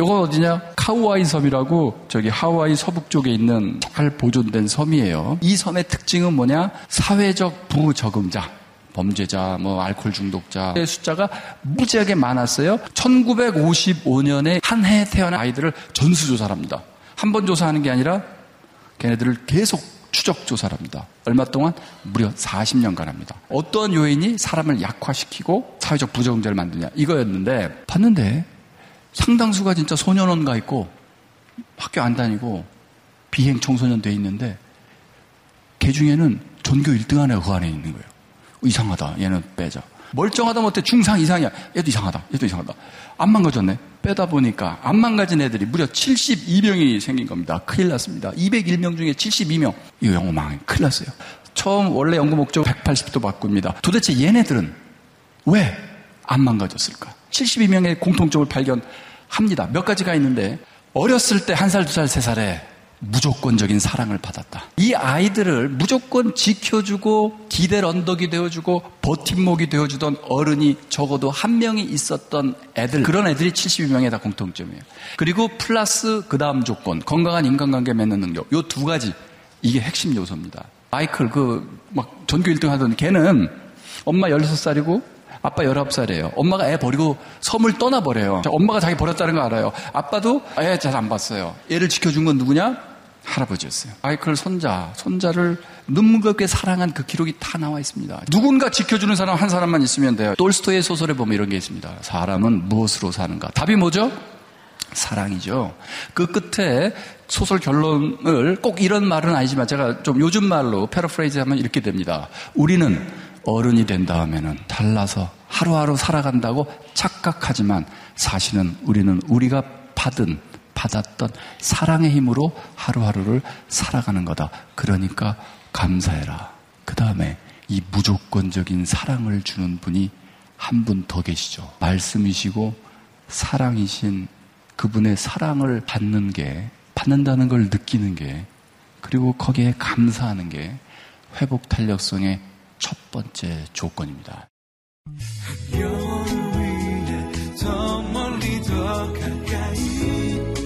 저거 어디냐? 카우아이 섬이라고 저기 하와이 서북 쪽에 있는 잘 보존된 섬이에요. 이 섬의 특징은 뭐냐? 사회적 부적응자. 범죄자, 뭐 알코올 중독자의 숫자가 무지하게 많았어요. 1955년에 한 해 태어난 아이들을 전수 조사를 합니다. 한 번 조사하는 게 아니라 걔네들을 계속 추적 조사를 합니다. 얼마 동안? 무려 40년간 합니다. 어떤 요인이 사람을 약화시키고 사회적 부정자를 만드냐 이거였는데 봤는데 상당수가 진짜 소년원 가 있고 학교 안 다니고 비행 청소년 돼 있는데 걔 중에는 전교 1등 안에 그 안에 있는 거예요. 이상하다. 얘는 빼자. 멀쩡하다 못해 중상 이상이야. 얘도 이상하다. 얘도 이상하다. 안 망가졌네. 빼다 보니까 안 망가진 애들이 무려 72명이 생긴 겁니다. 큰일 났습니다. 201명 중에 72명. 이거 영어 망해. 큰일 났어요. 처음 원래 연구 목적 180도 바꿉니다. 도대체 얘네들은 왜 안 망가졌을까? 72명의 공통점을 발견합니다. 몇 가지가 있는데 어렸을 때 한 살, 두 살, 세 살에 무조건적인 사랑을 받았다. 이 아이들을 무조건 지켜주고 기대 언덕이 되어주고 버팀목이 되어주던 어른이 적어도 한 명이 있었던 애들 그런 애들이 72명의 다 공통점이에요. 그리고 플러스 그 다음 조건 건강한 인간관계 맺는 능력 요 두 가지 이게 핵심 요소입니다. 마이클 그 막 전교 1등 하던 걔는 엄마 16살이고 아빠 19살이에요. 엄마가 애 버리고 섬을 떠나버려요. 엄마가 자기 버렸다는 거 알아요. 아빠도 애 잘 안 봤어요. 애를 지켜준 건 누구냐? 할아버지였어요. 마이클 손자, 손자를 눈물겹게 사랑한 그 기록이 다 나와 있습니다. 누군가 지켜주는 사람 한 사람만 있으면 돼요. 톨스토의 소설에 보면 이런 게 있습니다. 사람은 무엇으로 사는가? 답이 뭐죠? 사랑이죠. 그 끝에 소설 결론을 꼭 이런 말은 아니지만 제가 좀 요즘 말로 패러프레이즈 하면 이렇게 됩니다. 우리는 어른이 된 다음에는 달라서 하루하루 살아간다고 착각하지만 사실은 우리는 우리가 받은 받았던 사랑의 힘으로 하루하루를 살아가는 거다. 그러니까 감사해라. 그 다음에 이 무조건적인 사랑을 주는 분이 한 분 더 계시죠. 말씀이시고 사랑이신 그분의 사랑을 받는 게, 받는다는 걸 느끼는 게, 그리고 거기에 감사하는 게 회복 탄력성의 첫 번째 조건입니다. 더 멀리 더 가까이